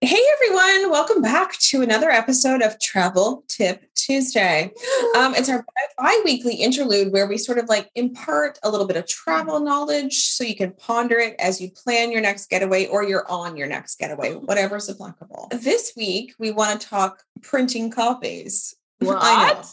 Hey everyone, welcome back to another episode of Travel Tip Tuesday. Um, it's our bi weekly interlude where we sort of like impart a little bit of travel knowledge so you can ponder it as you plan your next getaway or you're on your next getaway, whatever's applicable. This week, we want to talk printing copies. What? I know.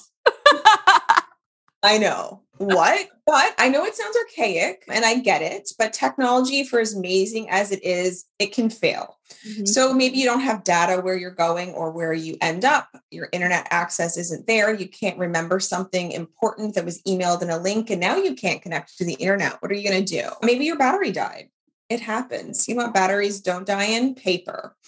I know. What? But I know it sounds archaic and I get it, but technology, for as amazing as it is, it can fail. Mhm. So maybe you don't have data where you're going or where you end up. Your internet access isn't there. You can't remember something important that was emailed in a link and now you can't connect to the internet. What are you going to do? Maybe your battery died. It happens. You know batteries don't die in? Paper.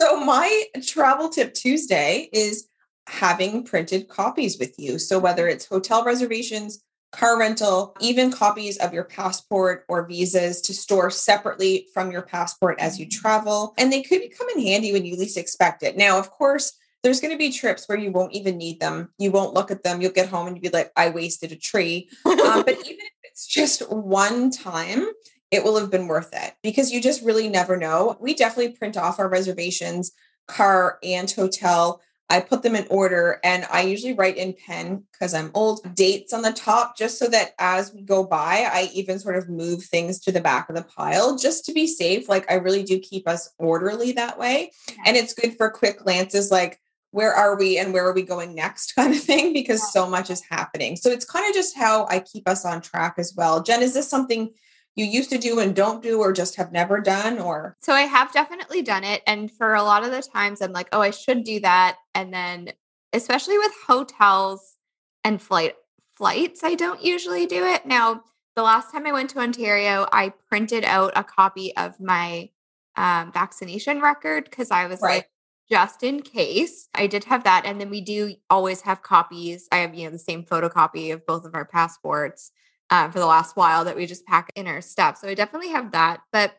So my travel tip Tuesday is having printed copies with you. So whether it's hotel reservations, car rental, even copies of your passport or visas to store separately from your passport as you travel. And they could come in handy when you least expect it. Now, of course, there's going to be trips where you won't even need them. You won't look at them. You'll get home and you'll be like, I wasted a tree. Um, but even if it's just one time, it will have been worth it because you just really never know. We definitely print off our reservations, car and hotel. I put them in order and I usually write in pen because I'm old dates on the top just so that as we go by, I even sort of move things to the back of the pile just to be safe. Like I really do keep us orderly that way. And it's good for quick glances like, where are we and where are we going next kind of thing because so much is happening. So it's kind of just how I keep us on track as well. Jen, is this something you used to do and don't do or just have never done or So I have definitely done it. And for a lot of the times, I'm like, oh, I should do that. And then, especially with hotels and flight flights, I don't usually do it. Now, the last time I went to Ontario, I printed out a copy of my um, vaccination record because I was Right. like, just in case. I did have that. And then we do always have copies. I have, you know, the same photocopy of both of our passports um, for the last while that we just pack in our stuff. So I definitely have that. But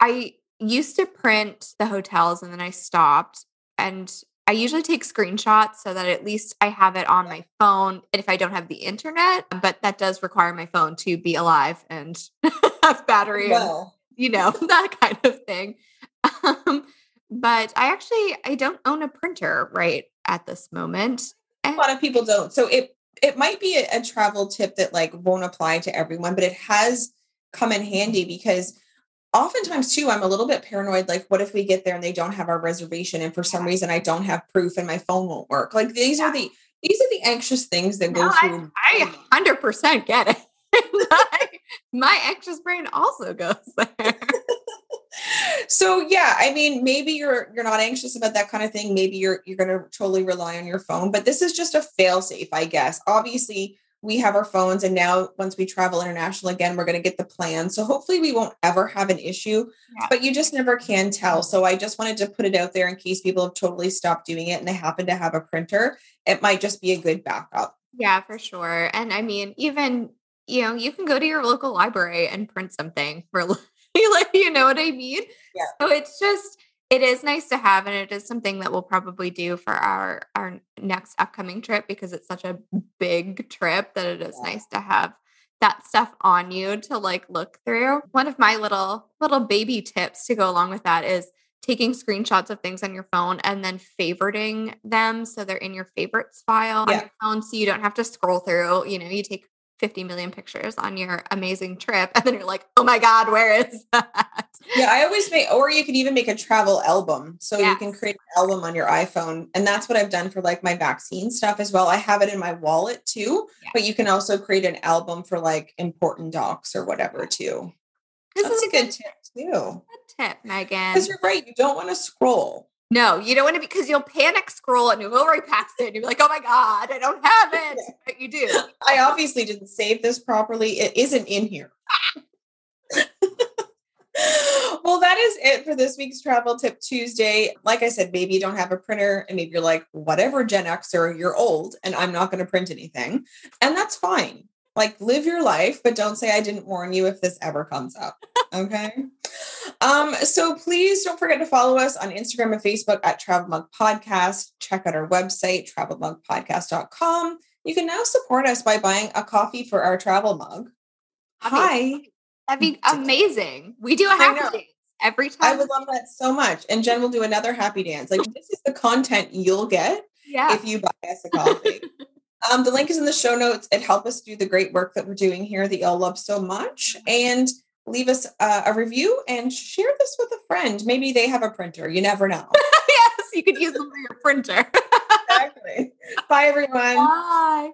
I used to print the hotels and then I stopped. And I usually take screenshots so that at least I have it on my phone. And if I don't have the internet, but that does require my phone to be alive and have battery and you know that kind of thing um, but i actually i don't own a printer right at this moment a lot of people don't so it it might be a, a travel tip that like won't apply to everyone but it has come in handy because oftentimes too i'm a little bit paranoid like what if we get there and they don't have our reservation and for some reason i don't have proof and my phone won't work? Like these are the these are the anxious things that go No, through i 100% get it. My, my anxious brain also goes there so yeah i mean maybe you're you're not anxious about that kind of thing. Maybe you're you're going to totally rely on your phone but this is just a fail safe i guess. Obviously we have our phones and now once we travel international again we're going to get the plan. So hopefully we won't ever have an issue Yeah. but you just never can tell. So i just wanted to put it out there in case people have totally stopped doing it and they happen to have a printer it might just be a good backup. Yeah for sure. And i mean even you know you can go to your local library and print something for like you know what i mean Yeah. so it's just it is nice to have and it is something that we'll probably do for our our next upcoming trip because it's such a big trip that it is Yeah. nice to have that stuff on you to like look through one of my little little baby tips to go along with that is taking screenshots of things on your phone and then favoriting them so they're in your favorites file on your phone so you don't have to scroll through you know you take 50 million pictures on your amazing trip and then you're like oh my god where is that? Yeah i always make or you could even make a travel album. So you can create an album on your iphone and that's what i've done for like my vaccine stuff as well. I have it in my wallet too Yeah. but you can also create an album for like important docs or whatever too. This that's is a good tip too. good tip megan. Because you're right you don't want to scroll no you don't want to because you'll panic scroll and you'll go right past it and you'll be like oh my god i don't have it but you do i obviously didn't save this properly it isn't in here well, that is it for this week's Travel Tip Tuesday. Like I said, maybe you don't have a printer, and maybe you're like, whatever, Gen Xer, you're old, and I'm not going to print anything. And that's fine. Like, live your life, but don't say I didn't warn you if this ever comes up. Okay. um, so please don't forget to follow us on Instagram and Facebook at Travel Mug Podcast. Check out our website, travelmugpodcast.com. You can now support us by buying a coffee for our travel mug. Hi. That'd be amazing. We do a happy dance every time. I would love that so much. And Jen will do another happy dance. Like this is the content you'll get yeah. if you buy us a coffee. Um, the link is in the show notes. It helps us do the great work that we're doing here that y'all love so much. And leave us uh, a review and share this with a friend. Maybe they have a printer. You never know. yes, you could use them for your printer. exactly. Bye, everyone. Bye.